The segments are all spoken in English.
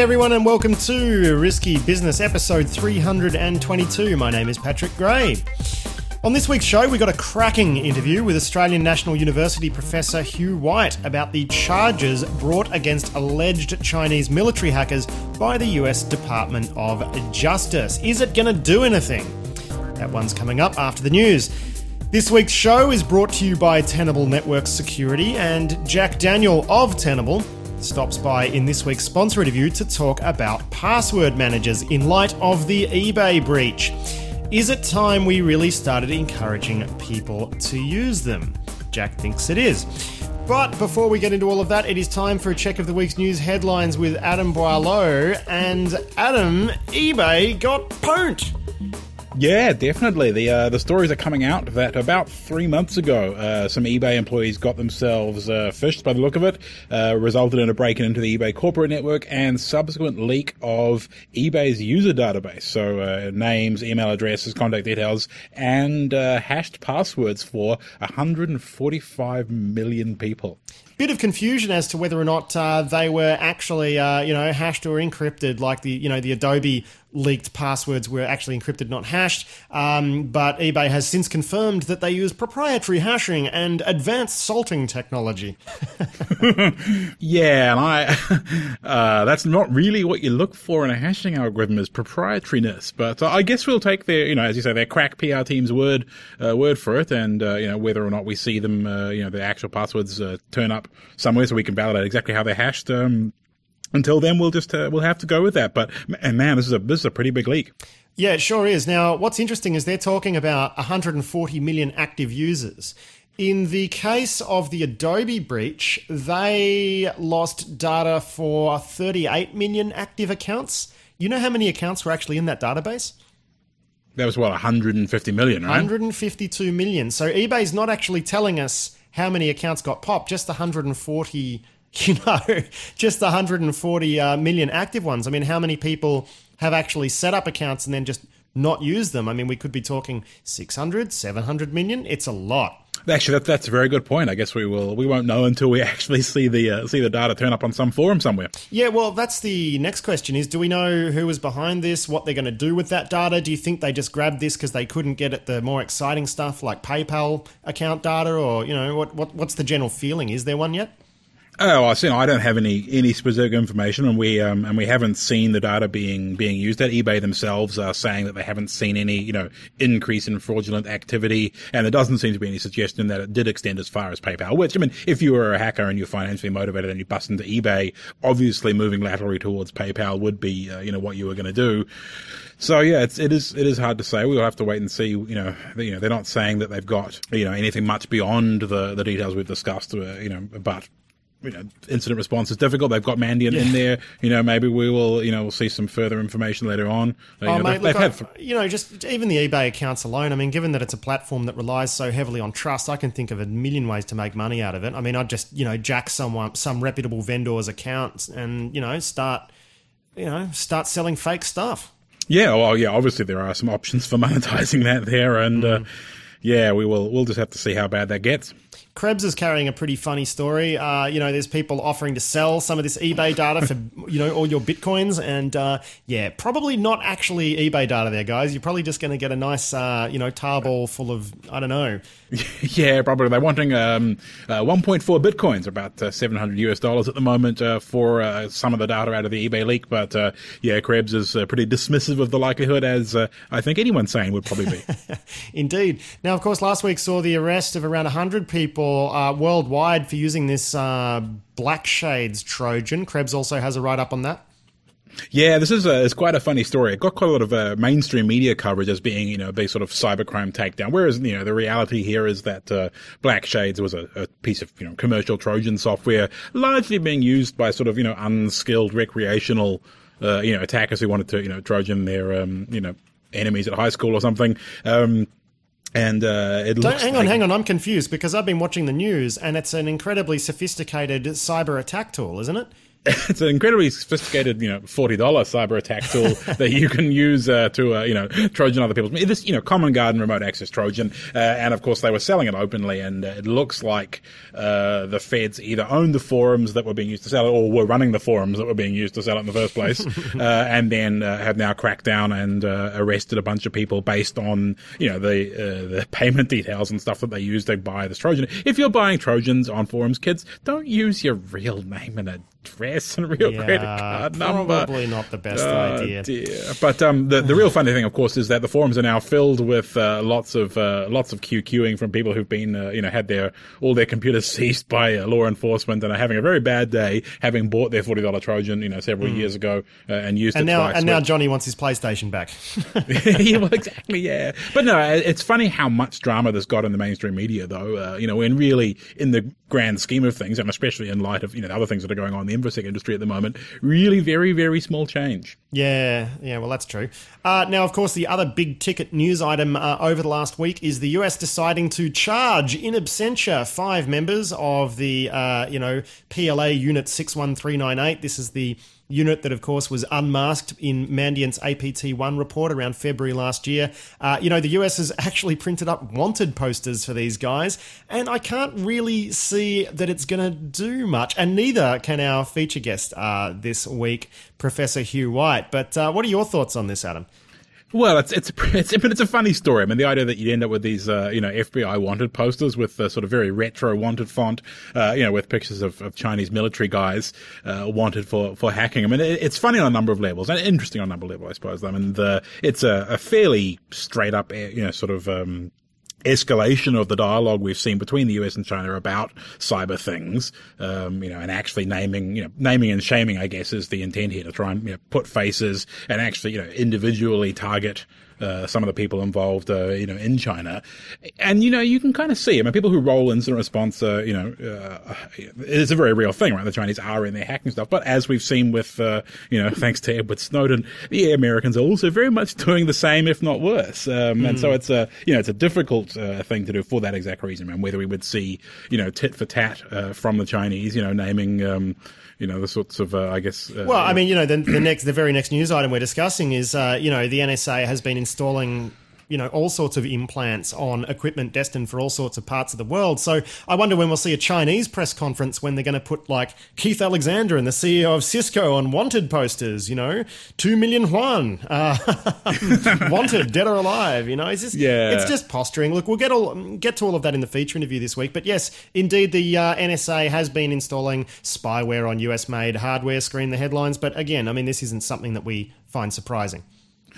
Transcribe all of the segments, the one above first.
Hey everyone, and welcome to Risky Business episode 322. My name is Patrick Gray. On this week's show, we got a cracking interview with Australian National University professor Hugh White about the charges brought against alleged Chinese military hackers by the US Department of Justice. Is it going to do anything? That one's coming up after the news. This week's show is brought to you by Tenable Network Security, and Jack Daniel of Tenable stops by in this week's sponsor interview to talk about password managers in light of the eBay breach. Is it time we really started encouraging people to use them? Jack thinks it is. But before we get into all of that, it is time for a check of the week's news headlines with Adam Boileau. And Adam, eBay got pwned. Yeah, definitely. The uh, the stories are coming out that about three months ago, uh, some eBay employees got themselves uh, phished by the look of it, uh, resulted in a break-in into the eBay corporate network and subsequent leak of eBay's user database. So uh, names, email addresses, contact details, and uh, hashed passwords for 145 million people bit of confusion as to whether or not uh, they were actually, uh, you know, hashed or encrypted, like the, you know, the Adobe leaked passwords were actually encrypted, not hashed. Um, but eBay has since confirmed that they use proprietary hashing and advanced salting technology. yeah, and I, uh, that's not really what you look for in a hashing algorithm is proprietariness. But I guess we'll take their, you know, as you say, their crack PR team's word, uh, word for it, and uh, you know whether or not we see them, uh, you know, the actual passwords uh, turn up somewhere so we can validate exactly how they're hashed. Um, until then, we'll just uh, we'll have to go with that. But and man, this is a this is a pretty big leak. Yeah, it sure is. Now, what's interesting is they're talking about 140 million active users. In the case of the Adobe breach, they lost data for 38 million active accounts. You know how many accounts were actually in that database? That was what 150 million, right? 152 million. So eBay's not actually telling us how many accounts got popped, just 140 you know, just 140 uh, million active ones. I mean, how many people have actually set up accounts and then just not use them? I mean, we could be talking 600, 700 million. It's a lot. Actually, that, that's a very good point. I guess we will we won't know until we actually see the uh, see the data turn up on some forum somewhere. Yeah, well, that's the next question: is do we know who was behind this? What they're going to do with that data? Do you think they just grabbed this because they couldn't get at the more exciting stuff like PayPal account data, or you know, what, what what's the general feeling? Is there one yet? Oh, I see. I don't have any any specific information, and we um, and we haven't seen the data being being used. At eBay themselves are saying that they haven't seen any you know increase in fraudulent activity, and there doesn't seem to be any suggestion that it did extend as far as PayPal. Which I mean, if you were a hacker and you're financially motivated and you bust into eBay, obviously moving laterally towards PayPal would be uh, you know what you were going to do. So yeah, it's it is it is hard to say. We'll have to wait and see. You know, you know, they're not saying that they've got you know anything much beyond the the details we've discussed. Uh, you know, but you know, incident response is difficult. They've got Mandiant yeah. in there. You know, maybe we will, you know, we'll see some further information later on. Uh, oh, know, mate, look, had... you know, just even the eBay accounts alone. I mean, given that it's a platform that relies so heavily on trust, I can think of a million ways to make money out of it. I mean, I'd just, you know, jack someone, some reputable vendor's accounts and, you know, start, you know, start selling fake stuff. Yeah, well, yeah, obviously there are some options for monetizing that there. And, mm. uh, yeah, we will, we'll just have to see how bad that gets. Krebs is carrying a pretty funny story. Uh, you know, there's people offering to sell some of this eBay data for you know all your bitcoins, and uh, yeah, probably not actually eBay data there, guys. You're probably just going to get a nice uh, you know tarball full of I don't know. yeah, probably they're wanting um, uh, 1.4 bitcoins, about uh, 700 US dollars at the moment uh, for some of the data out of the eBay leak. But yeah, Krebs is pretty dismissive of the likelihood, as I think anyone saying would probably be. Indeed. Now, of course, last week saw the arrest of around 100 people people uh, worldwide for using this uh, Black Shades Trojan. Krebs also has a write up on that. Yeah, this is a, it's quite a funny story. It got quite a lot of uh, mainstream media coverage as being, you know, a big sort of cybercrime takedown. Whereas, you know, the reality here is that uh, Black Shades was a, a, piece of, you know, commercial Trojan software, largely being used by sort of, you know, unskilled recreational, uh, you know, attackers who wanted to, you know, Trojan their, um, you know, enemies at high school or something. Um, and uh, it Don't, hang on, hang on. I'm confused because I've been watching the news, and it's an incredibly sophisticated cyber attack tool, isn't it? it's an incredibly sophisticated, you know, forty dollar cyber attack tool that you can use uh, to, uh, you know, Trojan other people's. This, you know, common garden remote access Trojan, uh, and of course they were selling it openly, and it looks like uh, the feds either owned the forums that were being used to sell it, or were running the forums that were being used to sell it in the first place, uh, and then uh, have now cracked down and arrested a bunch of people based on, you know, the the payment details and stuff that they used to buy this Trojan. If you're buying Trojans on forums, kids, don't use your real name and address and real yeah, credit card number. Probably not the best oh, idea. Dear. But um, the the real funny thing, of course, is that the forums are now filled with uh, lots of uh, lots of QQing from people who've been uh, you know had their all their computers seized by uh, law enforcement and are having a very bad day, having bought their forty dollar Trojan you know several mm. years ago uh, and used and it now twice. And now Johnny wants his PlayStation back. yeah, well, exactly. Yeah, but no, it's funny how much drama this got in the mainstream media, though. Uh, you know, when really in the grand scheme of things, and especially in light of you know the other things that are going on in industry at the moment, really very very small change. Yeah, yeah, well that's true. Uh, now, of course, the other big ticket news item uh, over the last week is the US deciding to charge in absentia five members of the uh, you know PLA Unit six one three nine eight. This is the unit that, of course, was unmasked in Mandiant's APT1 report around February last year. Uh, you know, the US has actually printed up wanted posters for these guys, and I can't really see that it's going to do much, and neither can our feature guest uh, this week, Professor Hugh White. But uh, what are your thoughts on this, Adam? Well, it's it's it's but it's a funny story. I mean, the idea that you'd end up with these uh, you know FBI wanted posters with the sort of very retro wanted font, uh, you know, with pictures of, of Chinese military guys uh, wanted for for hacking. I mean, it, it's funny on a number of levels and interesting on a number of levels, I suppose. I mean, the it's a, a fairly straight up, you know, sort of um, escalation of the dialogue we've seen between the US and China about cyber things, um, you know, and actually naming, you know, naming and shaming, I guess, is the intent here to try and you know, put faces and actually, you know, individually target uh, some of the people involved, uh, you know, in China. And, you know, you can kind of see, I mean, people who roll incident response, uh, you know, uh, it's a very real thing, right? The Chinese are in their hacking stuff. But as we've seen with, uh, you know, thanks to Edward Snowden, the Americans are also very much doing the same, if not worse. Um, mm. And so hmm. it's a, you know, it's a difficult uh, thing to do for that exact reason, And whether we would see, you know, tit for tat from the Chinese, you know, naming, um, you know the sorts of uh, I guess. Uh, well, I mean, you know, the, the next, the very next news item we're discussing is, uh, you know, the NSA has been installing you know all sorts of implants on equipment destined for all sorts of parts of the world. So I wonder when we'll see a Chinese press conference when they're going to put like Keith Alexander and the CEO of Cisco on wanted posters. You know, two million yuan, uh, wanted, dead or alive. You know, it's just yeah. it's just posturing. Look, we'll get all get to all of that in the feature interview this week. But yes, indeed, the uh, NSA has been installing spyware on US made hardware. Screen the headlines, but again, I mean, this isn't something that we find surprising.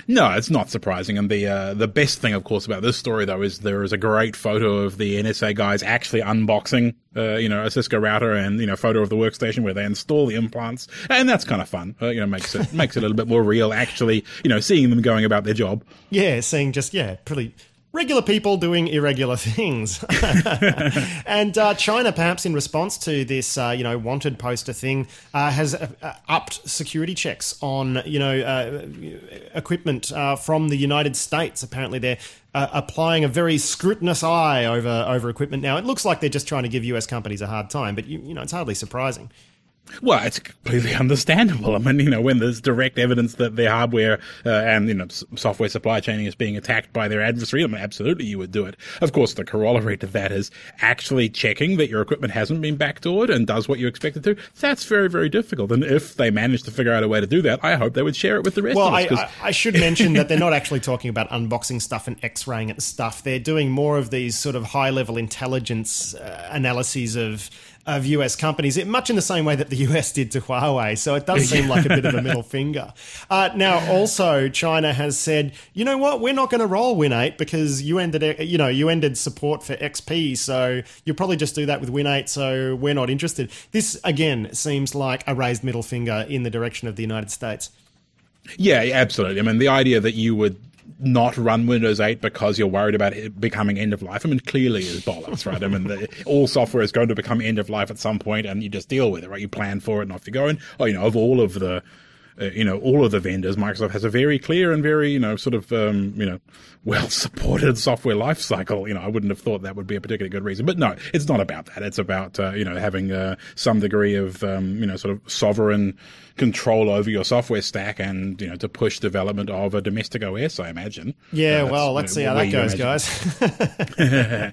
No, it's not surprising. And the uh, the best thing, of course, about this story though is there is a great photo of the NSA guys actually unboxing, uh, you know, a Cisco router and you know, photo of the workstation where they install the implants, and that's kind of fun. Uh, you know, makes it makes it a little bit more real. Actually, you know, seeing them going about their job. Yeah, seeing just yeah, pretty regular people doing irregular things. and uh, China, perhaps in response to this, uh, you know, wanted poster thing, uh, has uh, uh, upped security checks on, you know, uh, equipment from the United States. Apparently, they're applying a very scrutinous eye over over equipment now. It looks like they're just trying to give US companies a hard time, but you, you know, it's hardly surprising. Well, it's completely understandable. I mean, you know, when there's direct evidence that their hardware uh, and you know software supply chain is being attacked by their adversary, I mean, absolutely you would do it. Of course, the corollary to that is actually checking that your equipment hasn't been backdoored and does what you expect it to. That's very, very difficult. And if they manage to figure out a way to do that, I hope they would share it with the rest well, of us. Well, I, I, should mention that they're not actually talking about unboxing stuff and X-raying at stuff. They're doing more of these sort of high-level intelligence uh, analyses of of US companies, it, much in the same way that the US did to Huawei. So it does seem like a bit of a middle finger. Uh, now, also, China has said, you know what, we're not going to roll Win 8 because you ended, you know, you ended support for XP. So you'll probably just do that with Win 8. So we're not interested. This, again, seems like a raised middle finger in the direction of the United States. Yeah, absolutely. I mean, the idea that you would not run Windows 8 because you're worried about it becoming end of life. I mean, clearly is bollocks, right? I mean, the, all software is going to become end of life at some point, and you just deal with it, right? You plan for it, and off you go. And oh, you know, of all of the uh, you know, all of the vendors, Microsoft has a very clear and very, you know, sort of, um, you know, well supported software life cycle. You know, I wouldn't have thought that would be a particularly good reason. But no, it's not about that. It's about, uh, you know, having uh, some degree of, um, you know, sort of sovereign control over your software stack and, you know, to push development of a domestic OS, I imagine. Yeah, uh, well, let's you know, see how that goes, guys.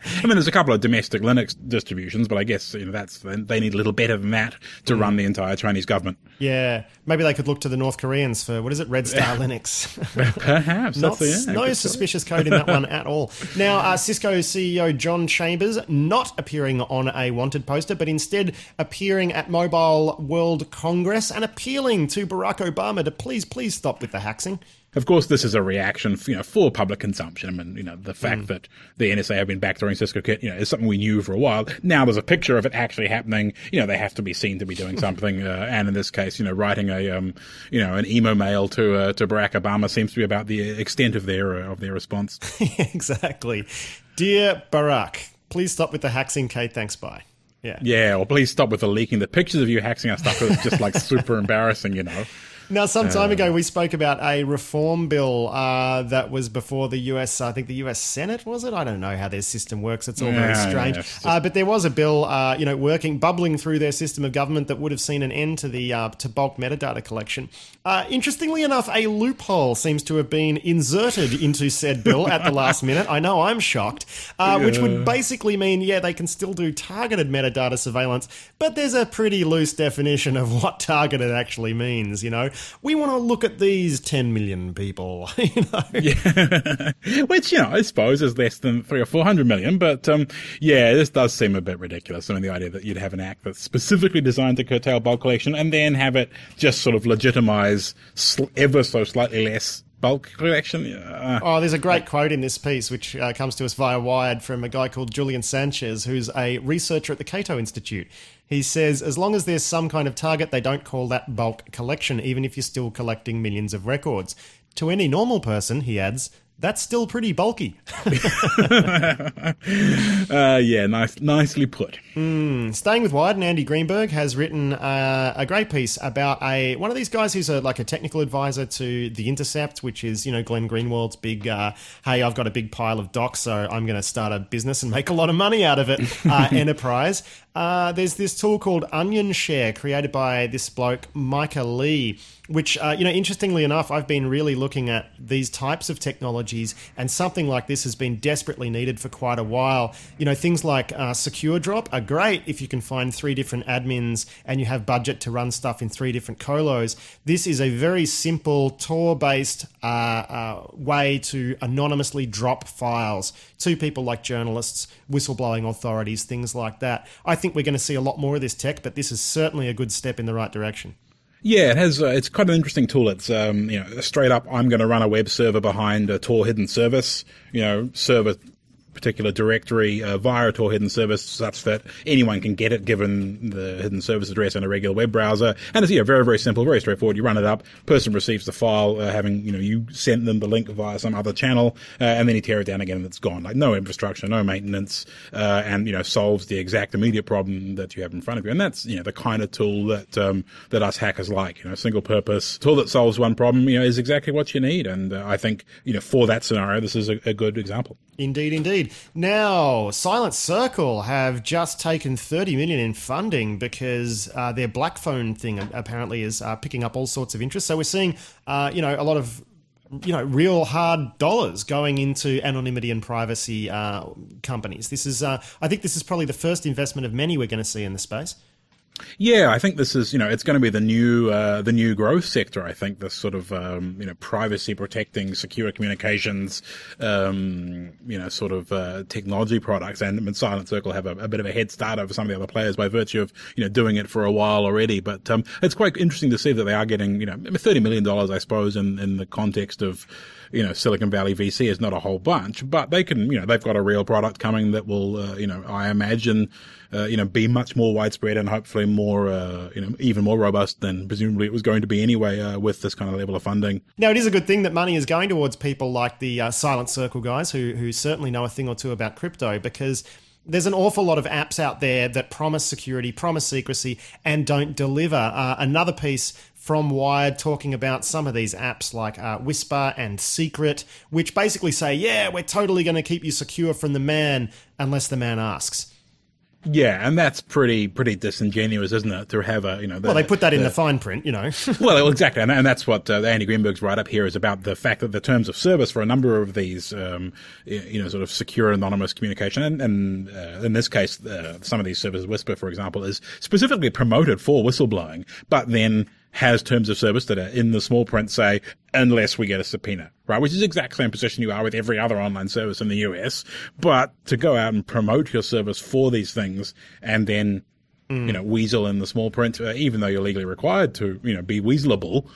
I mean, there's a couple of domestic Linux distributions, but I guess, you know, that's, they need a little better than that to mm. run the entire Chinese government. Yeah. Maybe they could look to the North Koreans for, what is it, Red Star Linux? Perhaps. Not, the, no suspicious code in that one at all. Now, uh, Cisco CEO John Chambers not appearing on a wanted poster, but instead appearing at Mobile World Congress and appealing to Barack Obama to please, please stop with the haxing. Of course, this is a reaction, you know, for public consumption. and you know, the fact mm. that the NSA have been backdooring Cisco Kit, you know, is something we knew for a while. Now there's a picture of it actually happening. You know, they have to be seen to be doing something. Uh, and in this case, you know, writing a, um, you know, an emo mail to uh, to Barack Obama seems to be about the extent of their uh, of their response. exactly, dear Barack, please stop with the haxing. Kate, thanks. Bye. Yeah. Yeah, or please stop with the leaking. The pictures of you haxing our stuff is just like super embarrassing, you know. Now, some time uh, ago, we spoke about a reform bill uh, that was before the US, I think the US Senate, was it? I don't know how their system works. It's all very strange. Yeah, just... uh, but there was a bill, uh, you know, working, bubbling through their system of government that would have seen an end to the uh, to bulk metadata collection. Uh, interestingly enough, a loophole seems to have been inserted into said bill at the last minute. I know I'm shocked, yeah. which would basically mean, yeah, they can still do targeted metadata surveillance, but there's a pretty loose definition of what targeted actually means, you know we want to look at these 10 million people, you know? Yeah. Which, you know, I suppose is less than three or 400 million. But, um, yeah, this does seem a bit ridiculous. I mean, the idea that you'd have an act that's specifically designed to curtail bulk collection and then have it just sort of legitimize sl- ever so slightly less bulk collection. Oh, there's a great quote in this piece, which uh, comes to us via Wired from a guy called Julian Sanchez, who's a researcher at the Cato Institute. He says, as long as there's some kind of target, they don't call that bulk collection, even if you're still collecting millions of records. To any normal person, he adds, that's still pretty bulky. uh, yeah, nice, nicely put. Mm. Staying with Wired, and Andy Greenberg has written uh, a great piece about a one of these guys who's a, like a technical advisor to The Intercept, which is you know Glenn Greenwald's big. Uh, hey, I've got a big pile of docs, so I'm going to start a business and make a lot of money out of it. Uh, enterprise. Uh, there's this tool called Onion Share, created by this bloke Micah Lee which, uh, you know, interestingly enough, I've been really looking at these types of technologies, and something like this has been desperately needed for quite a while. You know, things like uh, Secure Drop are great if you can find three different admins and you have budget to run stuff in three different colos. This is a very simple Tor based uh, uh, way to anonymously drop files to people like journalists, whistleblowing authorities, things like that. I think we're going to see a lot more of this tech, but this is certainly a good step in the right direction. Yeah, it has. Uh, it's quite an interesting tool. It's um, you know straight up. I'm going to run a web server behind a Tor hidden service. You know, server particular directory uh, via a Tor hidden service such that anyone can get it given the hidden service address in a regular web browser. And it's yeah, very, very simple, very straightforward. You run it up, person receives the file, uh, having, you know, you sent them the link via some other channel, uh, and then you tear it down again and it's gone. Like no infrastructure, no maintenance, uh, and, you know, solves the exact immediate problem that you have in front of you. And that's, you know, the kind of tool that, um, that us hackers like, you know, single purpose tool that solves one problem, you know, is exactly what you need. And uh, I think, you know, for that scenario, this is a, a good example. Indeed, indeed. Now, Silent Circle have just taken 30 million in funding because uh, their Black Phone thing apparently is uh, picking up all sorts of interest. So we're seeing, uh, you know, a lot of you know, real hard dollars going into anonymity and privacy uh, companies. This is, uh, I think, this is probably the first investment of many we're going to see in the space. Yeah, I think this is you know it's going to be the new uh, the new growth sector. I think this sort of um, you know privacy protecting, secure communications, um, you know sort of uh, technology products, and, Silent Circle have a, a, bit of a head start over some of the other players by virtue of you know doing it for a while already. But um, it's quite interesting to see that they are getting you know thirty million dollars, I suppose, in in the context of you know, Silicon Valley VC is not a whole bunch, but they can, you know, they've got a real product coming that will, uh, you know, I imagine, uh, you know, be much more widespread and hopefully more, uh, you know, even more robust than presumably it was going to be anyway uh, with this kind of level of funding. Now, it is a good thing that money is going towards people like the uh, Silent Circle guys who who certainly know a thing or two about crypto because there's an awful lot of apps out there that promise security, promise secrecy, and don't deliver. Uh, another piece from Wired talking about some of these apps like uh, Whisper and Secret, which basically say, yeah, we're totally going to keep you secure from the man unless the man asks. Yeah, and that's pretty pretty disingenuous, isn't it? To have a you know, the, well, they put that in the fine print, you know. well, exactly, and, and that's what uh, Andy Greenberg's write up here is about the fact that the terms of service for a number of these, um, you know, sort of secure anonymous communication, and, and uh, in this case, uh, some of these services, Whisper, for example, is specifically promoted for whistleblowing, but then has terms of service that are in the small print say, unless we get a subpoena, right? Which is the exact same position you are with every other online service in the US. But to go out and promote your service for these things and then, mm. you know, weasel in the small print, uh, even though you're legally required to, you know, be weaselable,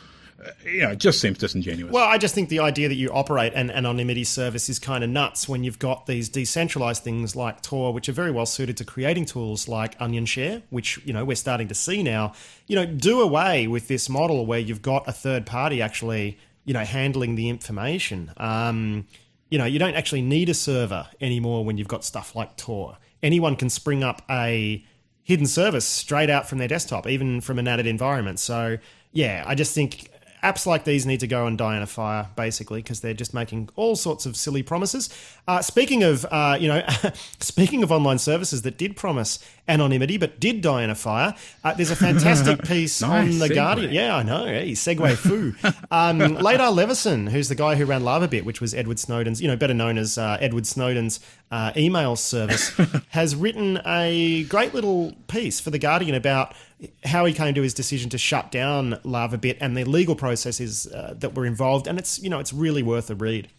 you know, it just seems disingenuous. Well, I just think the idea that you operate an anonymity service is kind of nuts when you've got these decentralized things like Tor, which are very well suited to creating tools like OnionShare, which, you know, we're starting to see now. You know, do away with this model where you've got a third party actually, you know, handling the information. Um, you know, you don't actually need a server anymore when you've got stuff like Tor. Anyone can spring up a hidden service straight out from their desktop, even from an added environment. So, yeah, I just think apps like these need to go and die in a fire, basically, because they're just making all sorts of silly promises. Uh, speaking of, uh, you know, speaking of online services that did promise anonymity but did die in a fire, uh, there's a fantastic piece nice on the segue. Guardian. Yeah, I know. Hey, segue foo. um, Ladar Levison, who's the guy who ran LavaBit, which was Edward Snowden's, you know, better known as uh, Edward Snowden's uh, email service, has written a great little piece for the Guardian about how he came to his decision to shut down LavaBit and the legal processes uh, that were involved. And it's, you know, it's really worth a read.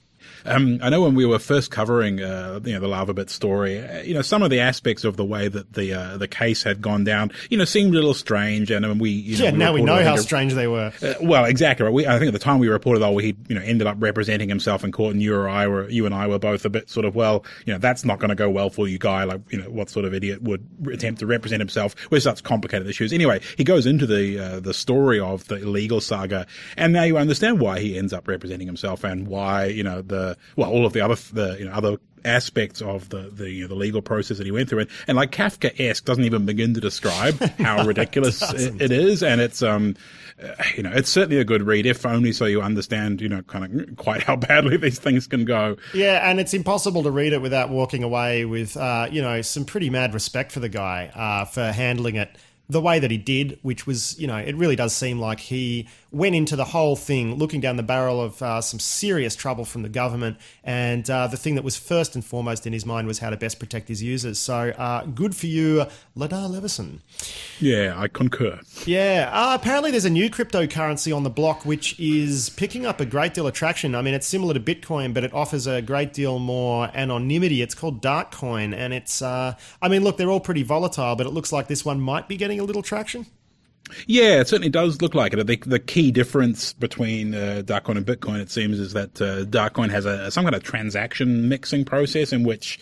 Um, I know when we were first covering, uh, you know, the LavaBit story, uh, you know, some of the aspects of the way that the uh, the case had gone down, you know, seemed a little strange. And um, we, you know, yeah, we now we know how strange they were. Uh, well, exactly. We, I think at the time we reported, oh, he, you know, ended up representing himself in court, and you or I were, you and I were both a bit sort of, well, you know, that's not going to go well for you, guy. Like, you know, what sort of idiot would attempt to represent himself with such complicated issues? Anyway, he goes into the uh, the story of the illegal saga, and now you understand why he ends up representing himself and why, you know, the well, all of the other the you know other aspects of the the, you know, the legal process that he went through, and, and like Kafka-esque doesn't even begin to describe how ridiculous it, it is, and it's um you know it's certainly a good read if only so you understand you know kind of quite how badly these things can go. Yeah, and it's impossible to read it without walking away with uh, you know some pretty mad respect for the guy uh, for handling it the way that he did, which was, you know, it really does seem like he went into the whole thing looking down the barrel of uh, some serious trouble from the government. And uh, the thing that was first and foremost in his mind was how to best protect his users. So uh, good for you, Ladar Levison. Yeah, I concur. Yeah. Uh, apparently, there's a new cryptocurrency on the block which is picking up a great deal of traction. I mean, it's similar to Bitcoin, but it offers a great deal more anonymity. It's called Darkcoin. And it's, uh, I mean, look, they're all pretty volatile, but it looks like this one might be getting a little traction. Yeah, it certainly does look like it. The, the key difference between uh, Darkcoin and Bitcoin, it seems, is that uh, Darkcoin has a some kind of transaction mixing process in which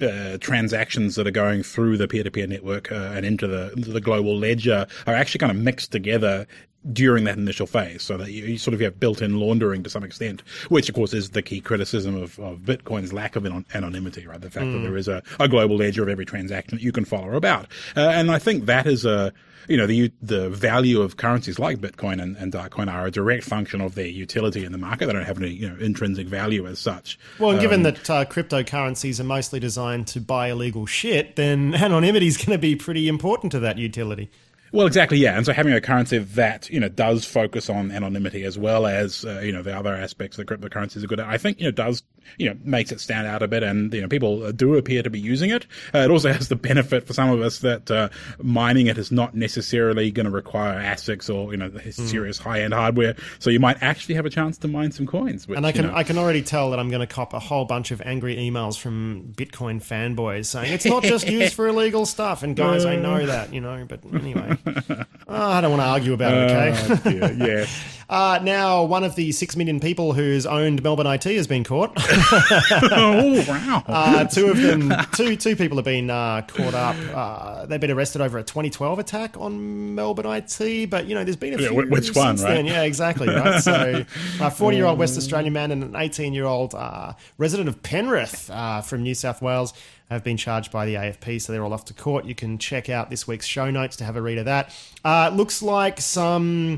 uh, transactions that are going through the peer-to-peer network uh, and into the into the global ledger are actually kind of mixed together during that initial phase, so that you, you, sort of have built-in laundering to some extent, which of course is the key criticism of, of Bitcoin's lack of anonymity, right? The fact mm. that there is a, a global ledger of every transaction that you can follow about, uh, and I think that is a you know, the the value of currencies like Bitcoin and, and Darkcoin are a direct function of their utility in the market. They don't have any you know intrinsic value as such. Well, and um, given that uh, cryptocurrencies are mostly designed to buy illegal shit, then anonymity is going to be pretty important to that utility. Well, exactly, yeah. And so having a currency that, you know, does focus on anonymity as well as, uh, you know, the other aspects the cryptocurrencies are good, at, I think, you know, does, you know, makes it stand out a bit and, you know, people do appear to be using it. Uh, it also has the benefit for some of us that uh, mining it is not necessarily going to require ASICs or, you know, hmm. serious mm. high-end hardware. So you might actually have a chance to mine some coins. Which, and I can, you know, I can already tell that I'm going to cop a whole bunch of angry emails from Bitcoin fanboys saying it's not just used for illegal stuff. And guys, I know that, you know, but anyway. Oh, I don't want to argue about it, okay? Oh, yeah. Uh, now, one of the six million people who's owned Melbourne IT has been caught. oh, wow. Uh, two of them, two, two people have been uh, caught up. Uh, they've been arrested over a 2012 attack on Melbourne IT, but, you know, there's been a few. Yeah, which one, right? Then. Yeah, exactly, right? So, a 40 year old West Australian man and an 18 year old uh, resident of Penrith uh, from New South Wales have been charged by the AFP, so they're all off to court. You can check out this week's show notes to have a read of that. Uh, looks like some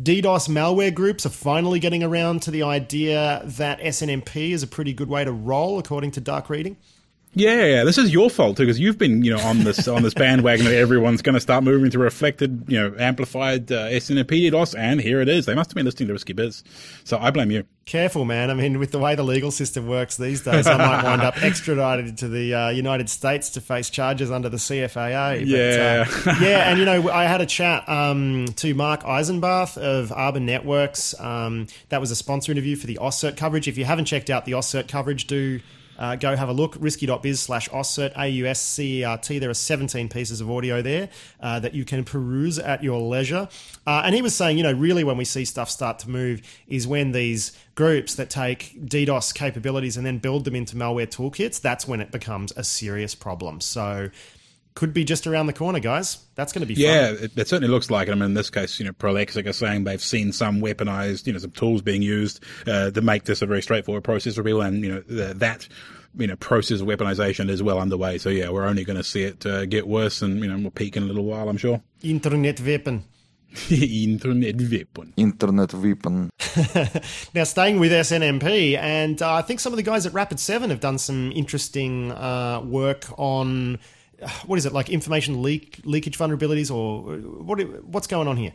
DDoS malware groups are finally getting around to the idea that SNMP is a pretty good way to roll, according to Dark Reading. Yeah, yeah, this is your fault too, because you've been, you know, on this on this bandwagon that everyone's going to start moving to reflected, you know, amplified uh, SNMP DDoS, and here it is. They must have been listening to Risky Biz, so I blame you. Careful, man. I mean, with the way the legal system works these days, I might wind up extradited to the uh, United States to face charges under the CFAA. But, yeah, uh, yeah, and you know, I had a chat um, to Marc Eisenbarth of Arbor Networks. Um, that was a sponsor interview for the AusCert coverage. If you haven't checked out the AusCert coverage, do uh, go have a look. Risky.biz slash AusCert, A-U-S-C-E-R-T. There are 17 pieces of audio there uh, that you can peruse at your leisure. Uh, and he was saying, you know, really when we see stuff start to move is when these groups that take DDoS capabilities and then build them into malware toolkits, that's when it becomes a serious problem. So could be just around the corner, guys. That's going to be yeah, it, it, certainly looks like it. I mean, in this case, you know, Prolexic are saying they've seen some weaponized, you know, some tools being used uh, to make this a very straightforward process reveal, and you know the, that you know process of weaponization is well underway. So yeah, we're only going to see it uh, get worse, and you know we'll peak in a little while, I'm sure. Internet weapon. Internet weapon. Internet weapon. now, staying with SNMP, and uh, I think some of the guys at Rapid Seven have done some interesting uh, work on what is it like information leak leakage vulnerabilities or what what's going on here?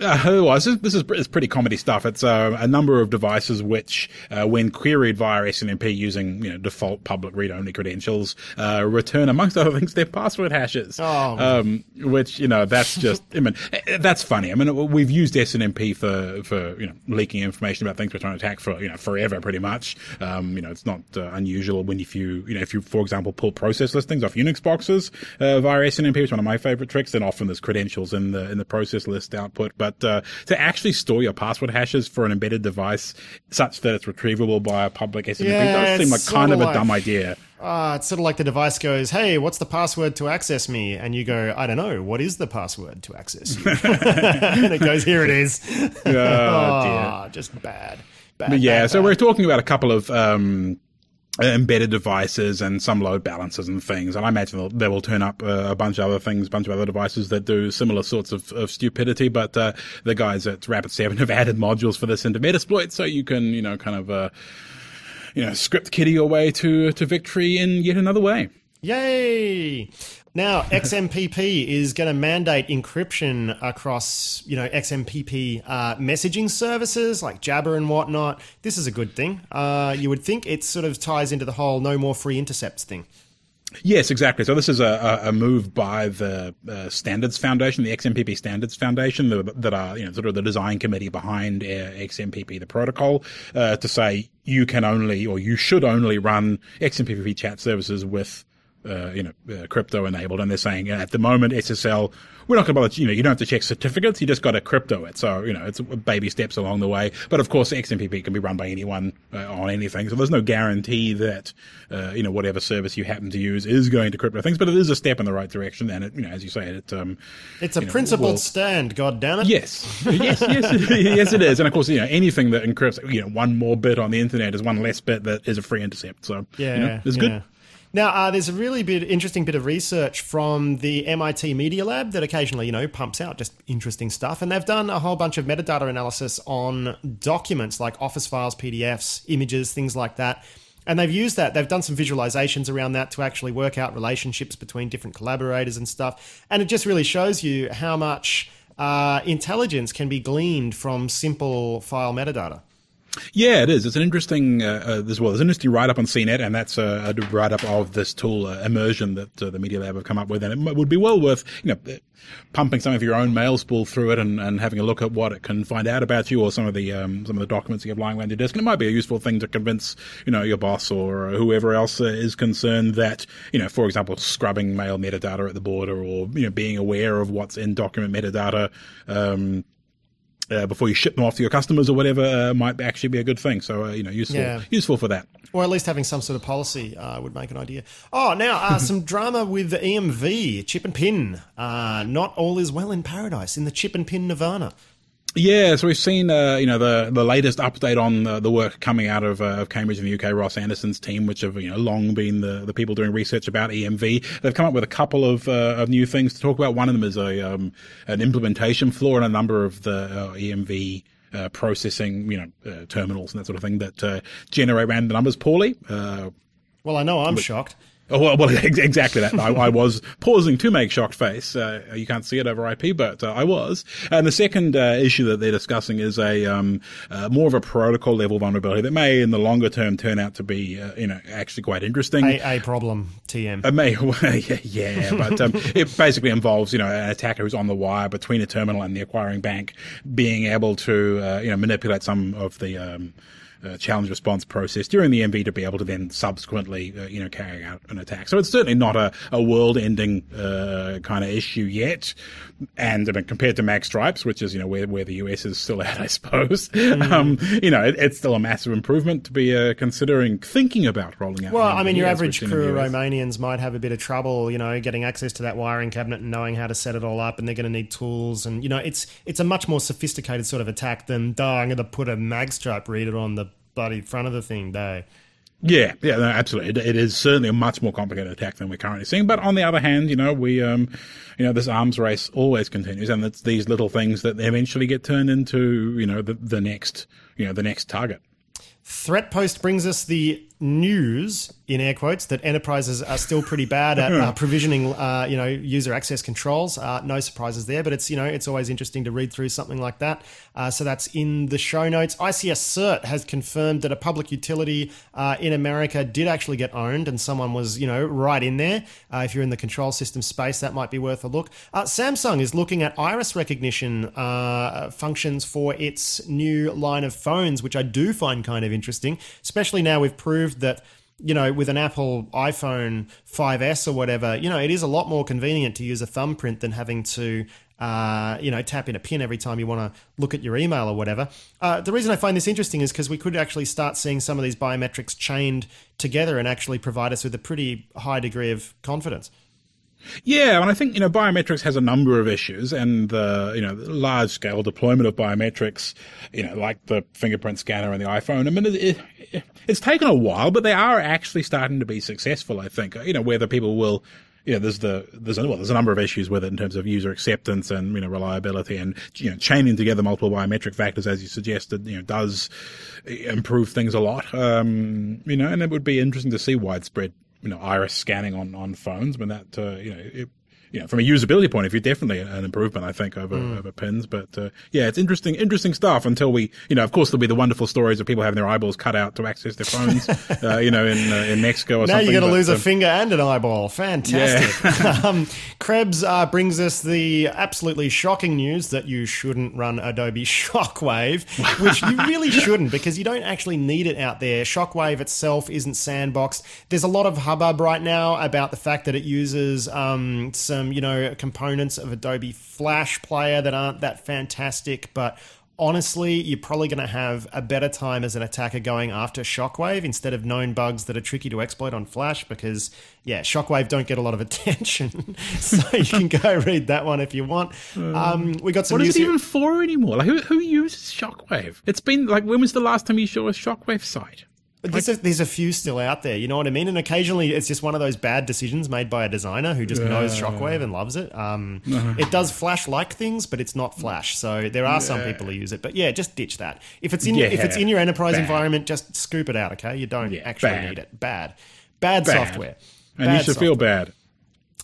Uh, otherwise, this is, this is pretty comedy stuff. It's uh, a number of devices which, uh, when queried via SNMP using you know, default public read-only credentials, uh, return, amongst other things, their password hashes. Oh. Um, which you know, that's just, I mean, that's funny. I mean, we've used SNMP for for you know leaking information about things we're trying to attack for you know forever, pretty much. Um, you know, it's not uh, unusual when if you you know if you, for example, pull process listings off Unix boxes uh, via SNMP, which is one of my favorite tricks. Then often there's credentials in the in the process list output, but but uh, to actually store your password hashes for an embedded device such that it's retrievable by a public SNMP yeah, does seem like kind of like, a dumb idea. Uh, it's sort of like the device goes, "Hey, what's the password to access me?" And you go, "I don't know. What is the password to access you?" and it goes, "Here it is." oh, oh just bad. Bad, but yeah, bad, so bad. we're talking about a couple of um, embedded devices and some load balancers and things. And I imagine they will turn up uh, a bunch of other things, a bunch of other devices that do similar sorts of, of stupidity. But uh, the guys at Rapid Seven have added modules for this into Metasploit, so you can, you know, kind of, uh, you know, script kiddie your way to to victory in yet another way. Yay! Now, XMPP is going to mandate encryption across, you know, XMPP uh, messaging services like Jabber and whatnot. This is a good thing. Uh, you would think it sort of ties into the whole no more free intercepts thing. Yes, exactly. So this is a, a move by the uh, Standards Foundation, the XMPP Standards Foundation, the, that are you know sort of the design committee behind uh, XMPP, the protocol, uh, to say you can only or you should only run XMPP chat services with uh, you know, uh, crypto enabled, and they're saying at the moment SSL, we're not going to bother. You know, you don't have to check certificates; you just got to crypto it. So you know, it's baby steps along the way. But of course, XMPP can be run by anyone uh, on anything, so there's no guarantee that uh, you know whatever service you happen to use is going to crypto things. But it is a step in the right direction, and it, you know, as you say, it um, it's a know, principled will, stand. God damn it! Yes, yes, yes, yes, it is. And of course, you know, anything that encrypts, you know, one more bit on the internet is one less bit that is a free intercept. So yeah, you know, it's yeah. good. Now, uh, there's a really bit interesting bit of research from the MIT Media Lab that occasionally, you know, pumps out just interesting stuff, and they've done a whole bunch of metadata analysis on documents like Office files, PDFs, images, things like that. And they've used that. They've done some visualizations around that to actually work out relationships between different collaborators and stuff. And it just really shows you how much uh, intelligence can be gleaned from simple file metadata. Yeah, it is. It's an interesting, uh, uh, as well. There's an interesting write up on CNET, and that's a, a write up of this tool, uh, Immersion, that uh, the Media Lab have come up with. And it would be well worth, you know, pumping some of your own mail spool through it and, and having a look at what it can find out about you or some of the um, some of the documents you have lying around your desk. And it might be a useful thing to convince, you know, your boss or whoever else uh, is concerned that, you know, for example, scrubbing mail metadata at the border or, you know, being aware of what's in document metadata. Um, uh, before you ship them off to your customers or whatever uh, might actually be a good thing. So uh, you know, useful, yeah. useful for that. Or at least having some sort of policy uh, would make an idea. Oh, now uh, some drama with the EMV chip and pin. Uh, not all is well in paradise in the chip and pin nirvana. Yeah, so we've seen, uh, you know, the the latest update on the, the work coming out of, uh, of Cambridge in the UK. Ross Anderson's team, which have you know long been the, the people doing research about EMV, they've come up with a couple of uh, of new things to talk about. One of them is a um, an implementation flaw in a number of the uh, EMV. Uh, processing, you know, uh, terminals and that sort of thing that generate random numbers poorly. well, I know I'm shocked. Oh, well, well, exactly that. I, I, was pausing to make shocked face. Uh, you can't see it over IP, but uh, I was. And the second uh, issue that they're discussing is a um, uh, more of a protocol level vulnerability that may, in the longer term, turn out to be, uh, you know, actually quite interesting. A, a problem, TM. It may, yeah, yeah but um, it basically involves, you know, an attacker who's on the wire between a terminal and the acquiring bank being able to, uh, you know, manipulate some of the. Um, uh, challenge response process during the EMV to be able to then subsequently, uh, you know, carry out an attack. So it's certainly not a, a world-ending uh, kind of issue yet. And I mean, compared to mag stripes, which is you know where where the US is still at, I suppose, mm. um, you know, it, it's still a massive improvement to be uh, considering thinking about rolling out. Well, I mean, your average crew of Romanians might have a bit of trouble, you know, getting access to that wiring cabinet and knowing how to set it all up, and they're going to need tools, and you know, it's it's a much more sophisticated sort of attack than, duh, I'm going to put a mag stripe reader on the bloody front of the thing, though. Yeah, yeah, no, absolutely. It, it is certainly a much more complicated attack than we're currently seeing. But on the other hand, you know, we, um, you know, this arms race always continues, and it's these little things that eventually get turned into, you know, the, the next, you know, the next target. Threat post brings us the news in air quotes that enterprises are still pretty bad at uh, provisioning uh, you know user access controls. Uh, no surprises there but it's you know it's always interesting to read through something like that. Uh, so that's in the show notes. Ics cert has confirmed that a public utility uh, in america did actually get owned and someone was you know right in there. Uh, if you're in the control system space that might be worth a look. Samsung is looking at iris recognition functions for its new line of phones which i do find kind of interesting especially now we've proved proved that you know, with an Apple iPhone 5S or whatever, you know, it is a lot more convenient to use a thumbprint than having to, uh, you know, tap in a pin every time you want to look at your email or whatever. Uh, the reason I find this interesting is because we could actually start seeing some of these biometrics chained together and actually provide us with a pretty high degree of confidence. Yeah, and I think you know biometrics has a number of issues, and the you know large scale deployment of biometrics, you know, like the fingerprint scanner and the iPhone. I mean, it, it, it's taken a while, but they are actually starting to be successful. I think you know whether people will. You know, there's the there's a, well, there's a number of issues with it in terms of user acceptance and you know reliability and you know chaining together multiple biometric factors as you suggested you know does improve things a lot. Um, you know, and it would be interesting to see widespread you know iris scanning on on phones, but that uh, you know it, know, from a usability point of view, definitely an improvement, I think, over, mm. over pins. But, uh, yeah, it's interesting, interesting stuff until we, you know, of course, there'll be the wonderful stories of people having their eyeballs cut out to access their phones, uh, you know, in, uh, in Mexico or now something. Now you're going to lose um, a finger and an eyeball. Fantastic. Yeah. um, Krebs uh, brings us the absolutely shocking news that you shouldn't run Adobe Shockwave, which you really shouldn't because you don't actually need it out there. Shockwave itself isn't sandboxed. There's a lot of hubbub right now about the fact that it uses um, some you know, components of Adobe Flash Player that aren't that fantastic, but honestly, you're probably going to have a better time as an attacker going after Shockwave instead of known bugs that are tricky to exploit on Flash because, yeah, Shockwave don't get a lot of attention. so you can go read that one if you want. Um, we got some. What is it even for anymore? Like, who, who uses Shockwave? It's been like, when was the last time you saw a Shockwave site? But there's, a, there's a few still out there, you know what I mean? And occasionally it's just one of those bad decisions made by a designer who just yeah. knows Shockwave and loves it. Um, it does Flash like things, but it's not Flash. So there are yeah. some people who use it. But yeah, just ditch that. If it's in yeah. if it's in your enterprise bad. environment, just scoop it out, okay? You don't actually bad. need it. Bad. Bad, bad. software. And you should software. feel bad.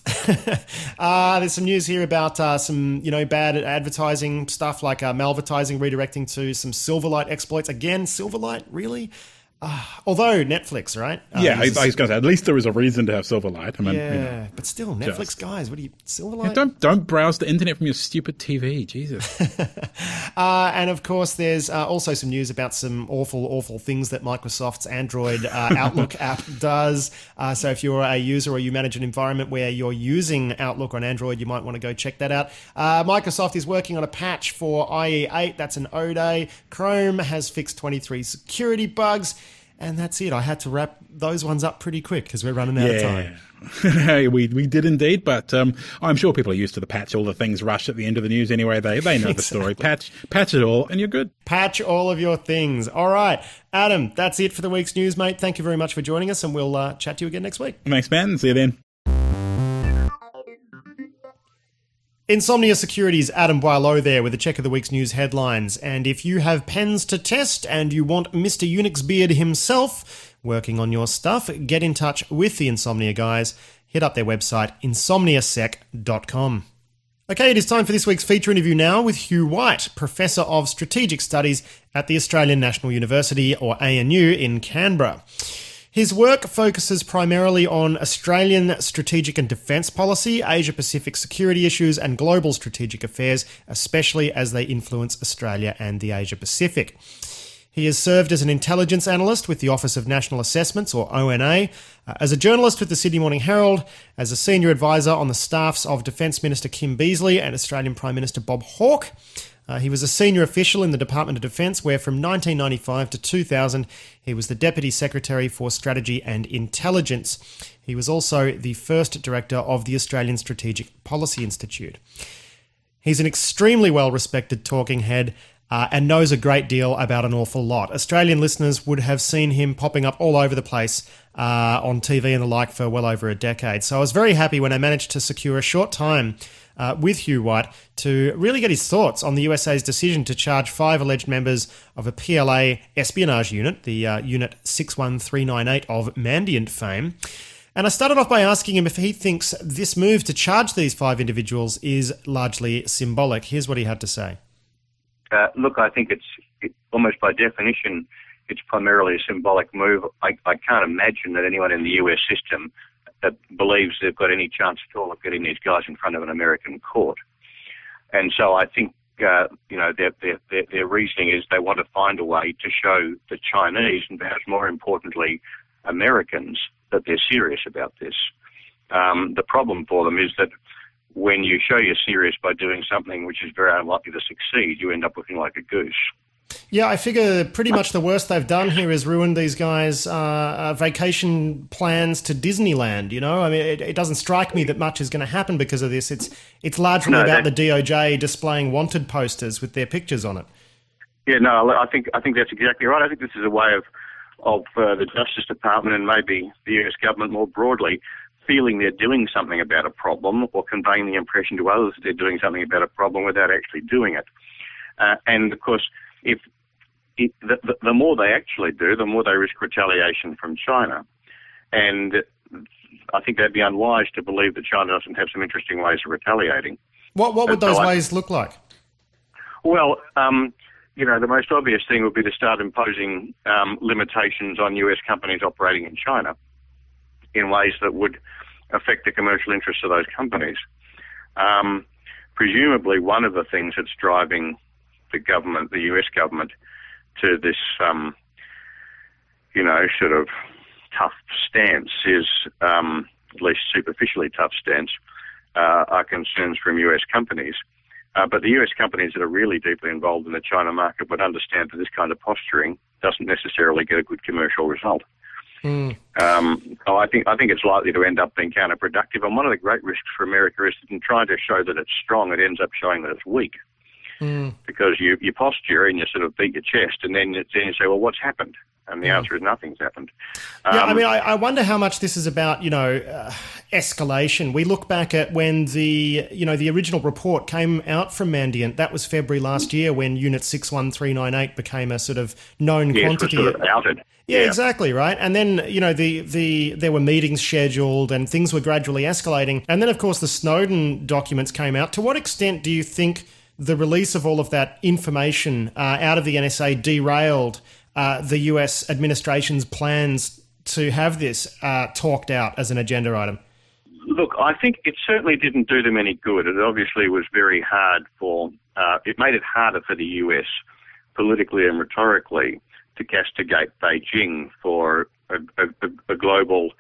uh, there's some news here about uh, some, you know, bad advertising stuff like uh, malvertising redirecting to some Silverlight exploits. Again, Silverlight, really? Uh, although Netflix, right? Uh, yeah, I, I, was going to say at least there is a reason to have Silverlight. I mean, yeah, you know, but still, Netflix just. guys, what do you Silverlight? Yeah, don't don't browse the internet from your stupid TV, Jesus. uh, and of course, there's uh, also some news about some awful, awful things that Microsoft's Android uh, Outlook app does. Uh, so if you're a user or you manage an environment where you're using Outlook on Android, you might want to go check that out. Microsoft is working on a patch for IE8. That's an O day. Chrome has fixed 23 security bugs. And that's it. I had to wrap those ones up pretty quick because we're running out yeah. of time. we we did indeed, but um, I'm sure people are used to the patch all the things rush at the end of the news anyway. They they know exactly. the story. Patch patch it all, and you're good. Patch all of your things. All right, Adam. That's it for the week's news, mate. Thank you very much for joining us, and we'll uh, chat to you again next week. Thanks, man. See you then. Insomnia Securities, Adam Boileau there with a check of the week's news headlines. And if you have pens to test and you want Mr. Unix Beard himself working on your stuff, get in touch with the Insomnia guys. Hit up their website, insomniasec.com. Okay, it is time for this week's feature interview now with Hugh White, Professor of Strategic Studies at the Australian National University, or ANU, in Canberra. His work focuses primarily on Australian strategic and defence policy, Asia Pacific security issues, and global strategic affairs, especially as they influence Australia and the Asia Pacific. He has served as an intelligence analyst with the Office of National Assessments, or ONA, uh, as a journalist with the Sydney Morning Herald, as a senior advisor on the staffs of Defence Minister Kim Beazley and Australian Prime Minister Bob Hawke. Uh, he was a senior official in the Department of Defence, where from 1995 to 2000 he was the Deputy Secretary for Strategy and Intelligence. He was also the first director of the Australian Strategic Policy Institute. He's an extremely well respected talking head. Uh, and knows a great deal about an awful lot. Australian listeners would have seen him popping up all over the place uh, on TV and the like for well over a decade. So I was very happy when I managed to secure a short time uh, with Hugh White to really get his thoughts on the USA's decision to charge five alleged members of a PLA espionage unit, the uh, Unit 61398 of Mandiant fame. And I started off by asking him if he thinks this move to charge these five individuals is largely symbolic. Here's what he had to say. Uh, look, I think it's it, almost by definition, it's primarily a symbolic move. I, I can't imagine that anyone in the US system that believes they've got any chance at all of getting these guys in front of an American court. And so I think, uh, you know, their, their, their, their reasoning is they want to find a way to show the Chinese and perhaps more importantly, Americans that they're serious about this. Um, the problem for them is that when you show you're serious by doing something which is very unlikely to succeed, you end up looking like a goose. Yeah, I figure pretty much the worst they've done here is ruined these guys' uh, uh, vacation plans to Disneyland. You know, I mean, it, it doesn't strike me that much is going to happen because of this. It's it's largely no, about the DOJ displaying wanted posters with their pictures on it. Yeah, no, I think I think that's exactly right. I think this is a way of of uh, the Justice Department and maybe the US government more broadly feeling they're doing something about a problem or conveying the impression to others that they're doing something about a problem without actually doing it. Uh, and of course if it, the, the, the more they actually do, the more they risk retaliation from China. And I think they'd be unwise to believe that China doesn't have some interesting ways of retaliating. What, what would those so ways look like? Well, um, you know, the most obvious thing would be to start imposing um, limitations on US companies operating in China in ways that would affect the commercial interests of those companies. Um, presumably, one of the things that's driving the government, the US government, to this, um, you know, sort of tough stance is, um, at least superficially tough stance, uh, are concerns from US companies. Uh, but the US companies that are really deeply involved in the China market would understand that this kind of posturing doesn't necessarily get a good commercial result. Mm. Um, so I think I think it's likely to end up being counterproductive. And one of the great risks for America is that in trying to show that it's strong, it ends up showing that it's weak mm. because you, you posture and you sort of beat your chest, and then, then you say, well, what's happened? And the mm. answer is nothing's happened. Um, yeah, I um, mean, I, I, wonder how much this is about, you know, uh, escalation. We look back at when the, you know, the original report came out from Mandiant. That was February last year when Unit 61398 became a sort of known yes, quantity. Sort of outed. Yeah, yeah, exactly, right. And then, you know, the, the there were meetings scheduled and things were gradually escalating. And then, of course, the Snowden documents came out. To what extent do you think – the release of all of that information uh, out of the NSA derailed uh, the US administration's plans to have this uh, talked out as an agenda item? Look, I think it certainly didn't do them any good. It obviously was very hard for, uh, it made it harder for the US politically and rhetorically to castigate Beijing for a, a, a global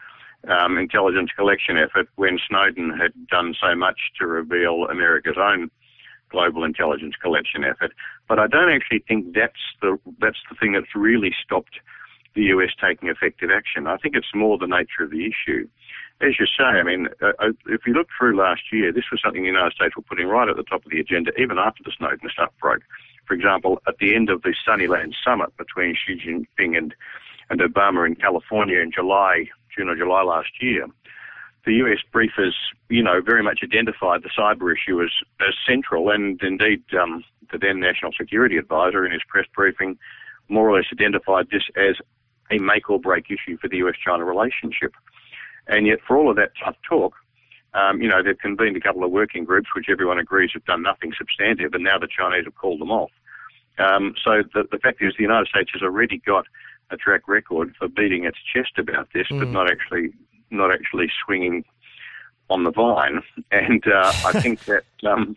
um, intelligence collection effort when Snowden had done so much to reveal America's own global intelligence collection effort. But I don't actually think that's the that's the thing that's really stopped the US taking effective action. I think it's more the nature of the issue. as you say, I mean, uh, uh, if you look through last year, this was something the United States were putting right at the top of the agenda, even after the Snowden stuff broke. For example, at the end of the Sunnyland Summit between Xi Jinping and, and Obama in California in July, June or July last year, the US briefers, you know, very much identified the cyber issue as, as central, and indeed, um, the then National Security Advisor in his press briefing more or less identified this as a make or break issue for the US China relationship. And yet, for all of that tough talk, um, you know, they've convened a couple of working groups, which everyone agrees have done nothing substantive, and now the Chinese have called them off. Um, so the, the fact is, the United States has already got a track record for beating its chest about this, mm. but not actually not actually swinging on the vine. And uh, I think that um,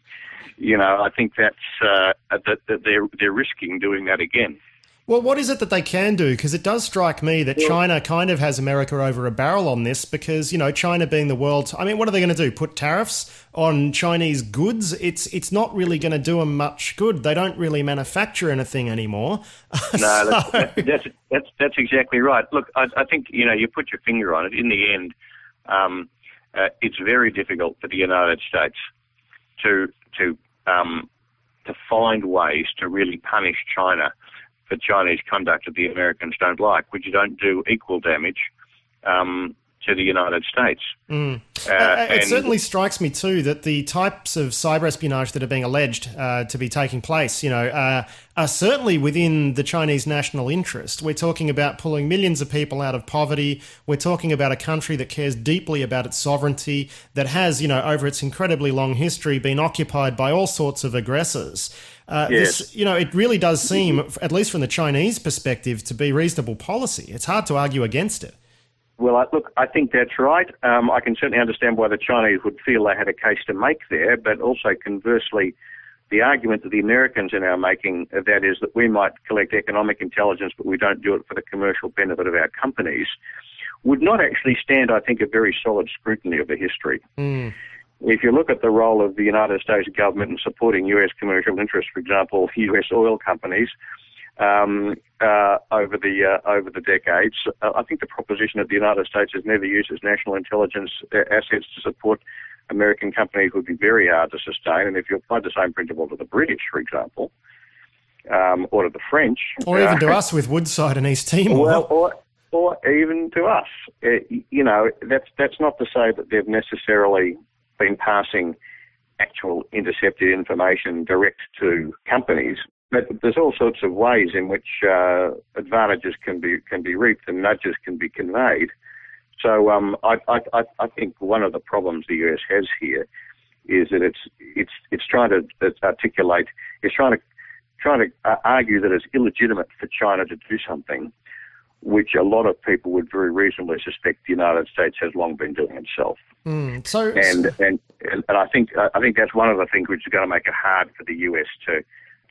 you know, I think that's uh, that, that they're they're risking doing that again. Well, what is it that they can do? Because it does strike me that China kind of has America over a barrel on this because, you know, China being the world's. I mean, what are they going to do? Put tariffs on Chinese goods? It's it's not really going to do them much good. They don't really manufacture anything anymore. No, so... that's, that's, that's, that's, exactly right. Look, I, I, think, you know, you put your finger on it. In the end, um, uh, it's very difficult for the United States to, to, um, to find ways to really punish China for Chinese conduct that the Americans don't like, which don't do equal damage um, to the United States. Mm. Uh, uh, it certainly strikes me too that the types of cyber espionage that are being alleged uh, to be taking place, you know, uh, are certainly within the Chinese national interest. We're talking about pulling millions of people out of poverty. We're talking about a country that cares deeply about its sovereignty, that has, you know, over its incredibly long history, been occupied by all sorts of aggressors. Uh, yes. This, you know, it really does seem, at least from the Chinese perspective, to be reasonable policy. It's hard to argue against it. Well, I, look, I think that's right. Um, I can certainly understand why the Chinese would feel they had a case to make there, but also conversely, the argument that the Americans are now making uh, that is that we might collect economic intelligence, but we don't do it for the commercial benefit of our companies, would not actually stand, I think, a very solid scrutiny of the history. Mm. If you look at the role of the United States government in supporting U.S. commercial interests, for example, U.S. oil companies, um, uh, over the uh, over the decades. Uh, I think the proposition that the United States has never used its national intelligence uh, assets to support American companies would be very hard to sustain. And if you applied the same principle to the British, for example, um, or to the French, or even to uh, us with Woodside and East Timor, well, or, or even to us, you know, that's that's not to say that they've necessarily been passing actual intercepted information direct to companies. But there's all sorts of ways in which uh, advantages can be can be reaped and nudges can be conveyed. So um, I, I, I think one of the problems the US has here is that it's it's it's trying to articulate, it's trying to trying to uh, argue that it's illegitimate for China to do something which a lot of people would very reasonably suspect the United States has long been doing itself. Mm, so, and, and and I think I think that's one of the things which is going to make it hard for the US to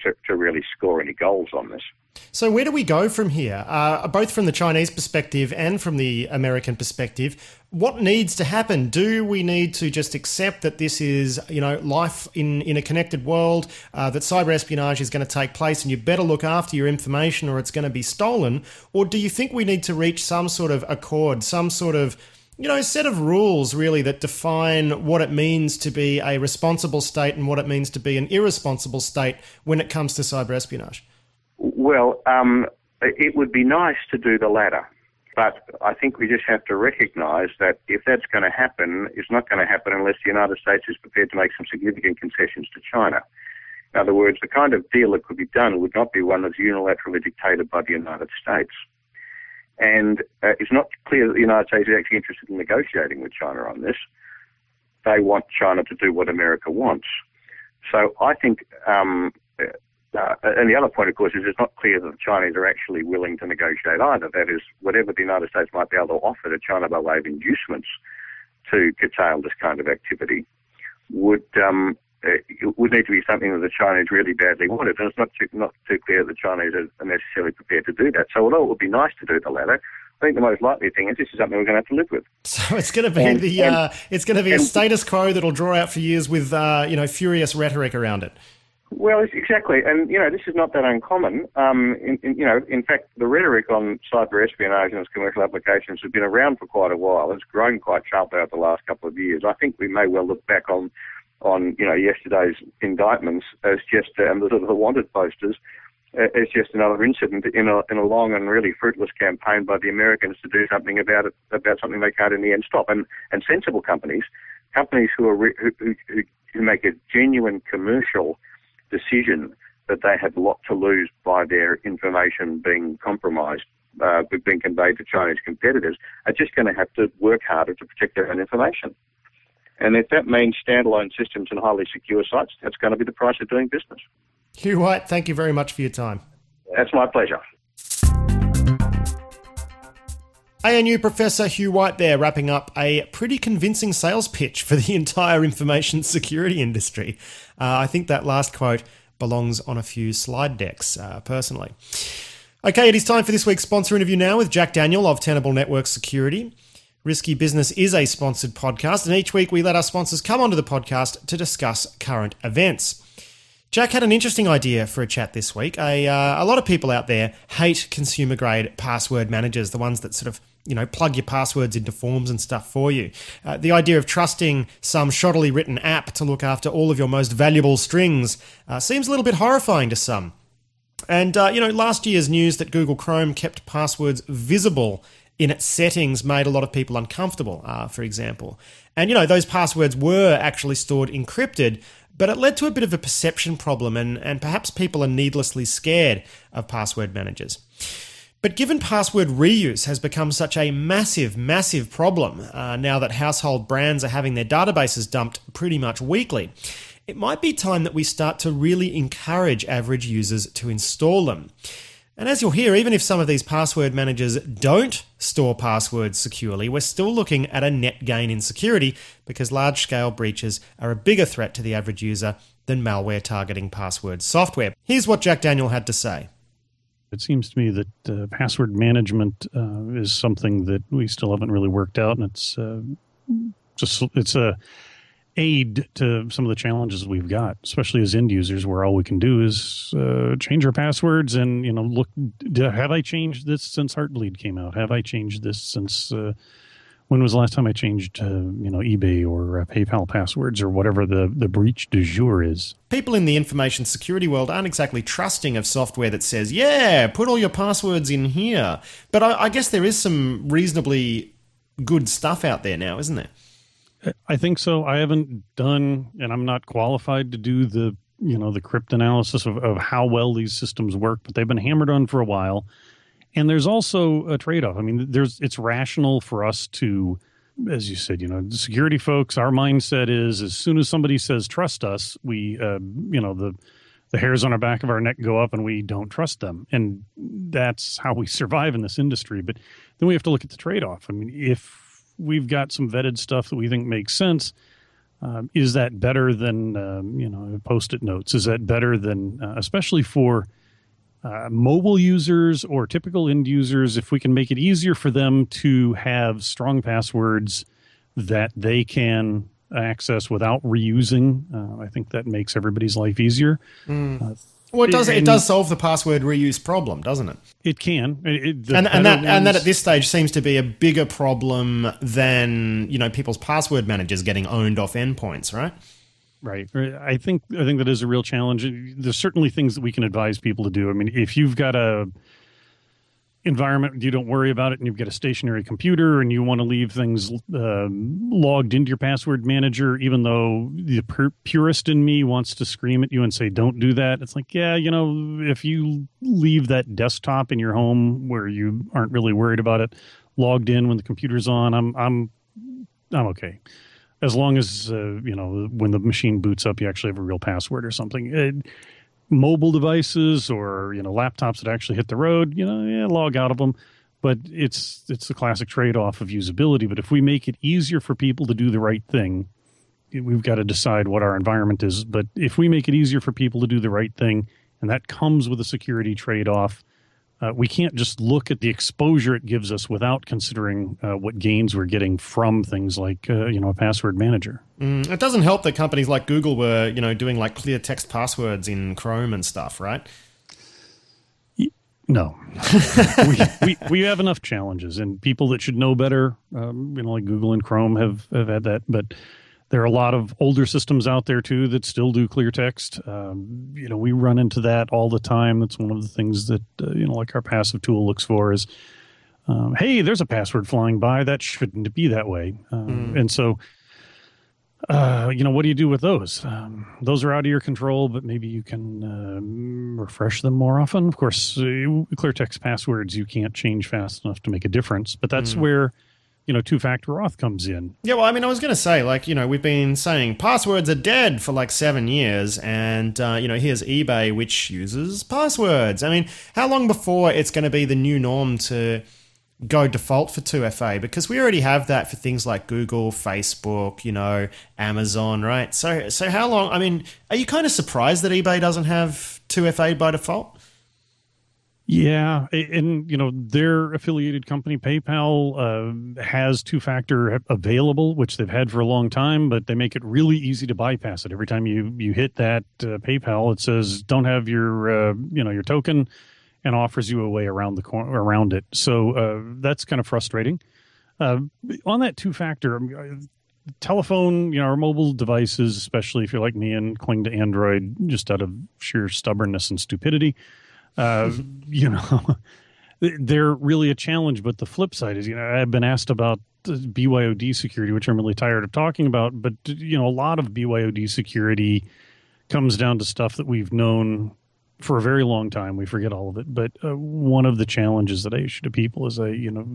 to, to really score any goals on this. So, where do we go from here? Uh, both from the Chinese perspective and from the American perspective, what needs to happen? Do we need to just accept that this is, you know, life in, in a connected world, uh, that cyber espionage is going to take place and you better look after your information or it's going to be stolen? Or do you think we need to reach some sort of accord, some sort of you know, set of rules really that define what it means to be a responsible state and what it means to be an irresponsible state when it comes to cyber espionage? Well, um, it would be nice to do the latter. But I think we just have to recognize that if that's going to happen, it's not going to happen unless the United States is prepared to make some significant concessions to China. In other words, the kind of deal that could be done would not be one that's unilaterally dictated by the United States. And uh, it's not clear that the United States is actually interested in negotiating with China on this. They want China to do what America wants. So I think, um, uh, and the other point, of course, is it's not clear that the Chinese are actually willing to negotiate either. That is, whatever the United States might be able to offer to China by way of inducements to curtail this kind of activity would um, it would need to be something that the Chinese really badly wanted, and it's not too, not too clear that the Chinese are necessarily prepared to do that. So, although it would be nice to do the latter, I think the most likely thing is this is something we're going to have to live with. So it's going to be and, the uh, it's going to be and, a status quo that'll draw out for years with uh, you know furious rhetoric around it. Well, exactly, and you know this is not that uncommon. Um, in, in, you know, in fact, the rhetoric on cyber espionage and its commercial applications has been around for quite a while. It's grown quite sharply over the last couple of years. I think we may well look back on, on you know, yesterday's indictments as just um, the, the wanted posters as just another incident in a in a long and really fruitless campaign by the Americans to do something about it about something they can't in the end stop. And and sensible companies, companies who are re, who, who, who make a genuine commercial decision that they have a lot to lose by their information being compromised, uh, being conveyed to Chinese competitors, are just going to have to work harder to protect their own information. And if that means standalone systems and highly secure sites, that's going to be the price of doing business. Hugh White, thank you very much for your time. That's my pleasure. ANU Professor Hugh White there, wrapping up a pretty convincing sales pitch for the entire information security industry. Uh, I think that last quote belongs on a few slide decks, uh, personally. Okay, it is time for this week's sponsor interview now with Jack Daniel of Tenable Network Security. Risky Business is a sponsored podcast, and each week we let our sponsors come onto the podcast to discuss current events. Jack had an interesting idea for a chat this week. A, uh, a lot of people out there hate consumer grade password managers, the ones that sort of you know, plug your passwords into forms and stuff for you. Uh, the idea of trusting some shoddily written app to look after all of your most valuable strings uh, seems a little bit horrifying to some. And, uh, you know, last year's news that Google Chrome kept passwords visible in its settings made a lot of people uncomfortable, uh, for example. And, you know, those passwords were actually stored encrypted, but it led to a bit of a perception problem, and, and perhaps people are needlessly scared of password managers. But given password reuse has become such a massive, massive problem uh, now that household brands are having their databases dumped pretty much weekly, it might be time that we start to really encourage average users to install them. And as you'll hear, even if some of these password managers don't store passwords securely, we're still looking at a net gain in security because large scale breaches are a bigger threat to the average user than malware targeting password software. Here's what Jack Daniel had to say. It seems to me that uh, password management uh, is something that we still haven't really worked out, and it's uh, just it's a aid to some of the challenges we've got, especially as end users, where all we can do is uh, change our passwords and you know look. Have I changed this since Heartbleed came out? Have I changed this since? When was the last time I changed, uh, you know, eBay or uh, PayPal passwords or whatever the, the breach du jour is? People in the information security world aren't exactly trusting of software that says, yeah, put all your passwords in here. But I, I guess there is some reasonably good stuff out there now, isn't there? I think so. I haven't done, and I'm not qualified to do the, you know, the cryptanalysis of, of how well these systems work, but they've been hammered on for a while and there's also a trade-off. I mean, there's it's rational for us to as you said, you know, security folks, our mindset is as soon as somebody says trust us, we uh, you know, the the hairs on our back of our neck go up and we don't trust them. And that's how we survive in this industry. But then we have to look at the trade-off. I mean, if we've got some vetted stuff that we think makes sense, um, is that better than um, you know post-it notes? Is that better than, uh, especially for uh, mobile users or typical end users, if we can make it easier for them to have strong passwords that they can access without reusing, uh, I think that makes everybody's life easier. Mm. Uh, well, it does. it does solve the password reuse problem, doesn't it? It can, it, and, and that ones, and that at this stage seems to be a bigger problem than you know people's password managers getting owned off endpoints, right? Right. I think I think that is a real challenge. There's certainly things that we can advise people to do. I mean, if you've got a environment you don't worry about it and you've got a stationary computer and you want to leave things uh, logged into your password manager even though the pur- purist in me wants to scream at you and say don't do that it's like yeah you know if you leave that desktop in your home where you aren't really worried about it logged in when the computer's on i'm i'm i'm okay as long as uh, you know when the machine boots up, you actually have a real password or something. It, mobile devices or you know laptops that actually hit the road, you know, yeah, log out of them. But it's it's the classic trade off of usability. But if we make it easier for people to do the right thing, we've got to decide what our environment is. But if we make it easier for people to do the right thing, and that comes with a security trade off, uh, we can't just look at the exposure it gives us without considering uh, what gains we're getting from things like uh, you know a password manager. Mm, it doesn't help that companies like Google were you know doing like clear text passwords in Chrome and stuff, right? No, we, we, we have enough challenges, and people that should know better, um, you know, like Google and Chrome have have had that, but there are a lot of older systems out there too that still do clear text. Um, you know, we run into that all the time. That's one of the things that uh, you know, like our passive tool looks for is, um, hey, there's a password flying by. That shouldn't be that way. Um, mm. And so, uh, you know, what do you do with those? Um, those are out of your control, but maybe you can um, refresh them more often. Of course, uh, clear text passwords you can't change fast enough to make a difference, but that's mm. where you know, two factor auth comes in. Yeah, well, I mean, I was going to say, like, you know, we've been saying passwords are dead for like seven years, and, uh, you know, here's eBay, which uses passwords. I mean, how long before it's going to be the new norm to go default for 2FA? Because we already have that for things like Google, Facebook, you know, Amazon, right? So, so how long? I mean, are you kind of surprised that eBay doesn't have 2FA by default? Yeah, and you know their affiliated company PayPal uh, has two-factor available, which they've had for a long time, but they make it really easy to bypass it. Every time you you hit that uh, PayPal, it says don't have your uh, you know your token, and offers you a way around the cor- around it. So uh, that's kind of frustrating. Uh, on that two-factor, um, telephone, you know, our mobile devices, especially if you're like me and cling to Android just out of sheer stubbornness and stupidity uh, you know, they're really a challenge. But the flip side is, you know, I've been asked about BYOD security, which I'm really tired of talking about. But you know, a lot of BYOD security comes down to stuff that we've known for a very long time. We forget all of it. But uh, one of the challenges that I issue to people is I, you know,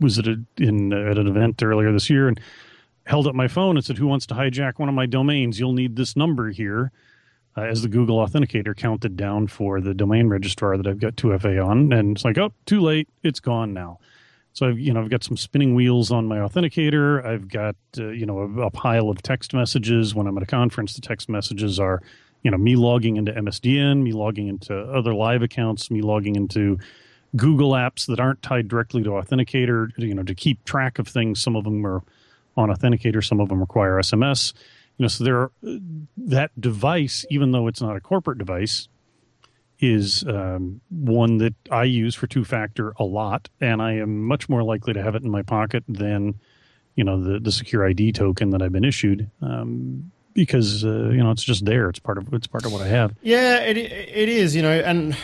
was at a, in uh, at an event earlier this year and held up my phone and said, "Who wants to hijack one of my domains? You'll need this number here." Uh, as the Google Authenticator counted down for the domain registrar that I've got 2FA on, and it's like, oh, too late, it's gone now. So I've you know I've got some spinning wheels on my authenticator. I've got uh, you know a, a, pile of text messages. When I'm at a conference, the text messages are you know me logging into MSDN, me logging into other live accounts, me logging into Google apps that aren't tied directly to Authenticator. You know to keep track of things. Some of them are on Authenticator, some of them require SMS you know so there are, that device even though it's not a corporate device is um, one that i use for two factor a lot and i am much more likely to have it in my pocket than you know the, the SecurID token that i've been issued um, because uh, you know it's just there. It's part of it's part of what i have. Yeah it, it is you know and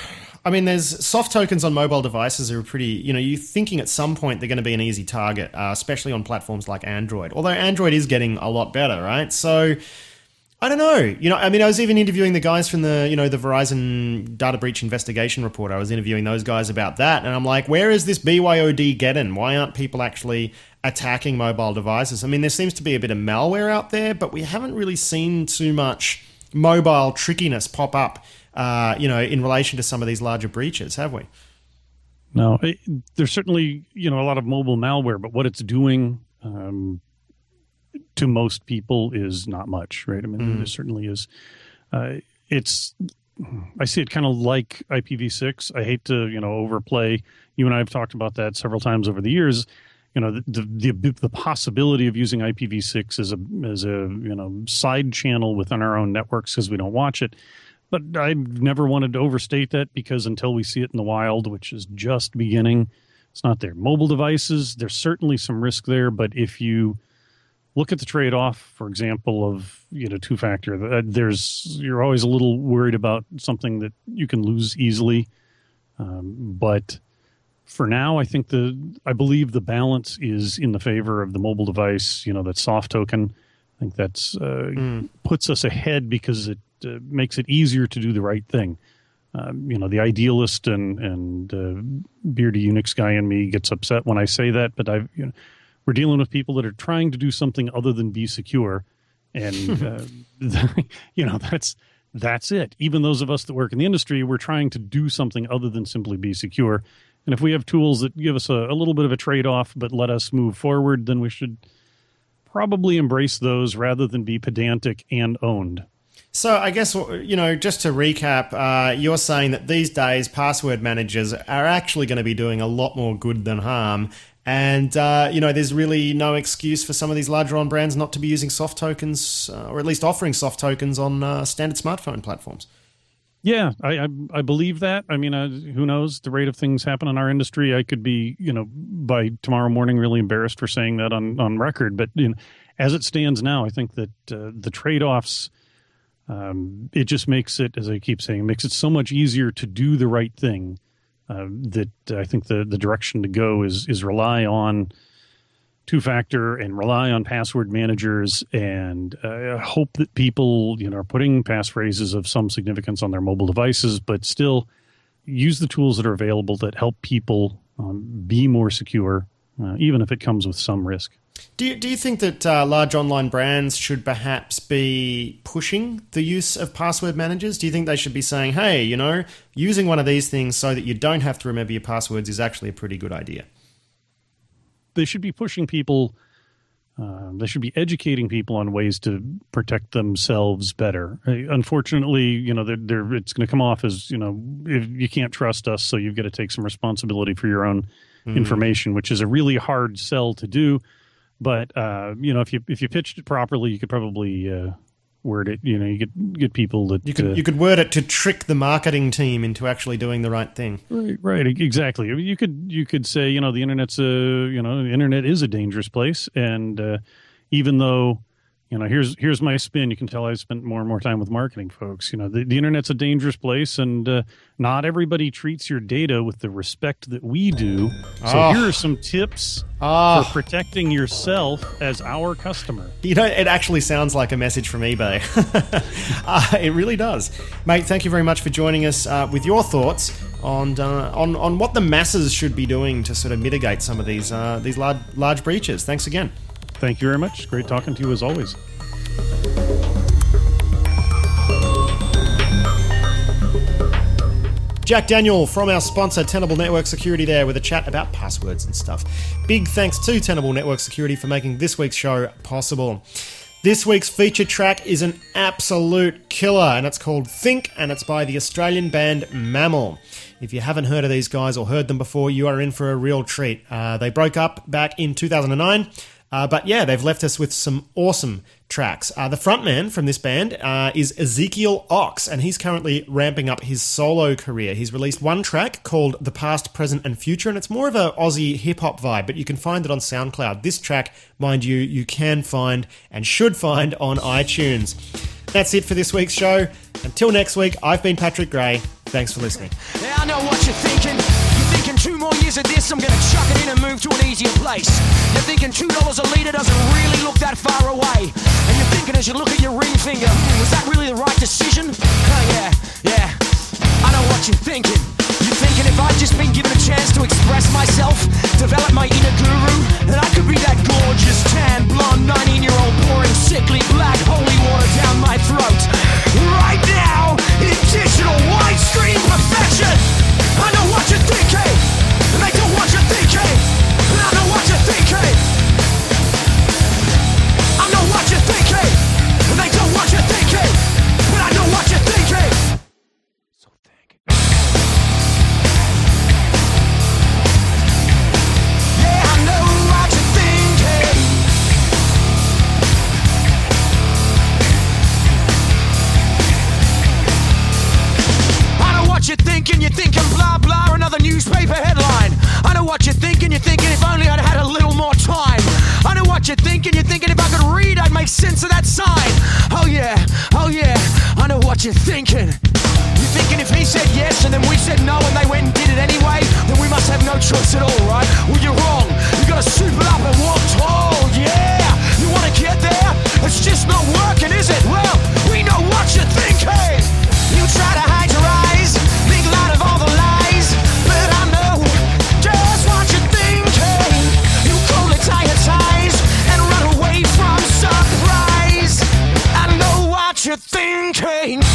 I mean, there's soft tokens on mobile devices are pretty, you know, you're thinking at some point they're going to be an easy target, uh, especially on platforms like Android. Although Android is getting a lot better, right? So I don't know. You know, I mean, I was even interviewing the guys from the, you know, the Verizon data breach investigation report. I was interviewing those guys about that, and I'm like, where is this BYOD getting? Why aren't people actually attacking mobile devices? I mean, there seems to be a bit of malware out there, but we haven't really seen too much mobile trickiness pop up uh, you know, in relation to some of these larger breaches, have we? No, it, there's certainly you know a lot of mobile malware, but what it's doing um, to most people is not much, right? I mean, mm. there certainly is. Uh, it's I see it kind of like IPv6. I hate to you know overplay. You and I have talked about that several times over the years. You know the the, the possibility of using IPv6 as a as a you know side channel within our own networks because we don't watch it but I've never wanted to overstate that because until we see it in the wild, which is just beginning, it's not there. Mobile devices, there's certainly some risk there, but if you look at the trade-off, for example, of you know two-factor, uh, there's you're always a little worried about something that you can lose easily, um, but for now, I think the I believe the balance is in the favor of the mobile device. You know that soft token. I think that's uh, mm. puts us ahead because it uh, makes it easier to do the right thing. Um, you know, the idealist and and uh, beardy Unix guy in me gets upset when I say that, but I've you know, we're dealing with people that are trying to do something other than be secure, and uh, you know that's that's it. Even those of us that work in the industry, we're trying to do something other than simply be secure. And if we have tools that give us a, a little bit of a trade off, but let us move forward, then we should probably embrace those rather than be pedantic and owned. So I guess you know, just to recap, uh, you're saying that these days password managers are actually going to be doing a lot more good than harm, and uh, you know, there's really no excuse for some of these larger on brands not to be using soft tokens, uh, or at least offering soft tokens on uh, standard smartphone platforms. Yeah, I, I, I believe that. I mean, uh, who knows the rate of things happen in our industry? I could be, you know, by tomorrow morning, really embarrassed for saying that on on record. But you know, as it stands now, I think that uh, the trade offs. Um, it just makes it, as I keep saying, makes it so much easier to do the right thing uh, that I think the the direction to go is is rely on two factor and rely on password managers and uh, hope that people you know are putting passphrases of some significance on their mobile devices, but still use the tools that are available that help people um, be more secure, uh, even if it comes with some risk. Do you, do you think that uh, large online brands should perhaps be pushing the use of password managers? Do you think they should be saying, hey, you know, using one of these things so that you don't have to remember your passwords is actually a pretty good idea? They should be pushing people. Uh, they should be educating people on ways to protect themselves better. Uh, unfortunately, you know, they're, they're, it's going to come off as you know, you can't trust us, so you've got to take some responsibility for your own mm. information, which is a really hard sell to do but uh, you know, if you if you pitched it properly, you could probably uh, word it. You know, you could get people that you could uh, you could word it to trick the marketing team into actually doing the right thing. Right, right, exactly. you could you could say, you know, the internet's a you know, the internet is a dangerous place, and uh, even though you know here's here's my spin. You can tell i've spent more and more time with marketing folks. You know the, the internet's a dangerous place and uh, not everybody treats your data with the respect that we do. So oh. here are some tips oh. for protecting yourself as our customer. You know it actually sounds like a message from ebay. Uh, it really does. Mate thank you very much for joining us uh, with your thoughts on, uh, on on what the masses should be doing to sort of mitigate some of these uh, these large large breaches. Thanks again Thank you very much. Great talking to you as always. Jack Daniel from our sponsor, Tenable Network Security, there with a chat about passwords and stuff. Big thanks to Tenable Network Security for making this week's show possible. This week's feature track is an absolute killer, and it's called Think, and it's by the Australian band Mammal. If you haven't heard of these guys or heard them before, you are in for a real treat. Uh, they broke up back in 2009. Uh, but yeah, they've left us with some awesome tracks. Uh, the frontman from this band uh, is Ezekiel Ox, and he's currently ramping up his solo career. He's released one track called The Past, Present, and Future, and it's more of a Aussie hip hop vibe, but you can find it on SoundCloud. This track, mind you, you can find and should find on iTunes. That's it for this week's show. Until next week, I've been Patrick Gray. Thanks for listening. Two more years of this, I'm gonna chuck it in and move to an easier place. You're thinking two dollars a litre doesn't really look that far away. And you're thinking as you look at your ring finger, was that really the right decision? Oh yeah, yeah. I know what you're thinking. You're thinking if I'd just been given a chance to express myself, develop my inner guru, then I could be that gorgeous, tan, blonde, 19 year old pouring sickly black holy water down my throat. Right now, in digital widescreen perfection. I know what you're thinking. What you're thinking. You're thinking if I could read, I'd make sense of that sign. Oh yeah, oh yeah, I know what you're thinking. You're thinking if he said yes and then we said no and they went and did it anyway, then we must have no choice at all, right? Well, you're wrong. You gotta soup it up and walk tall, yeah. You wanna get there? It's just not working, is it? Well, we know what you're thinking. You try to hide thinking.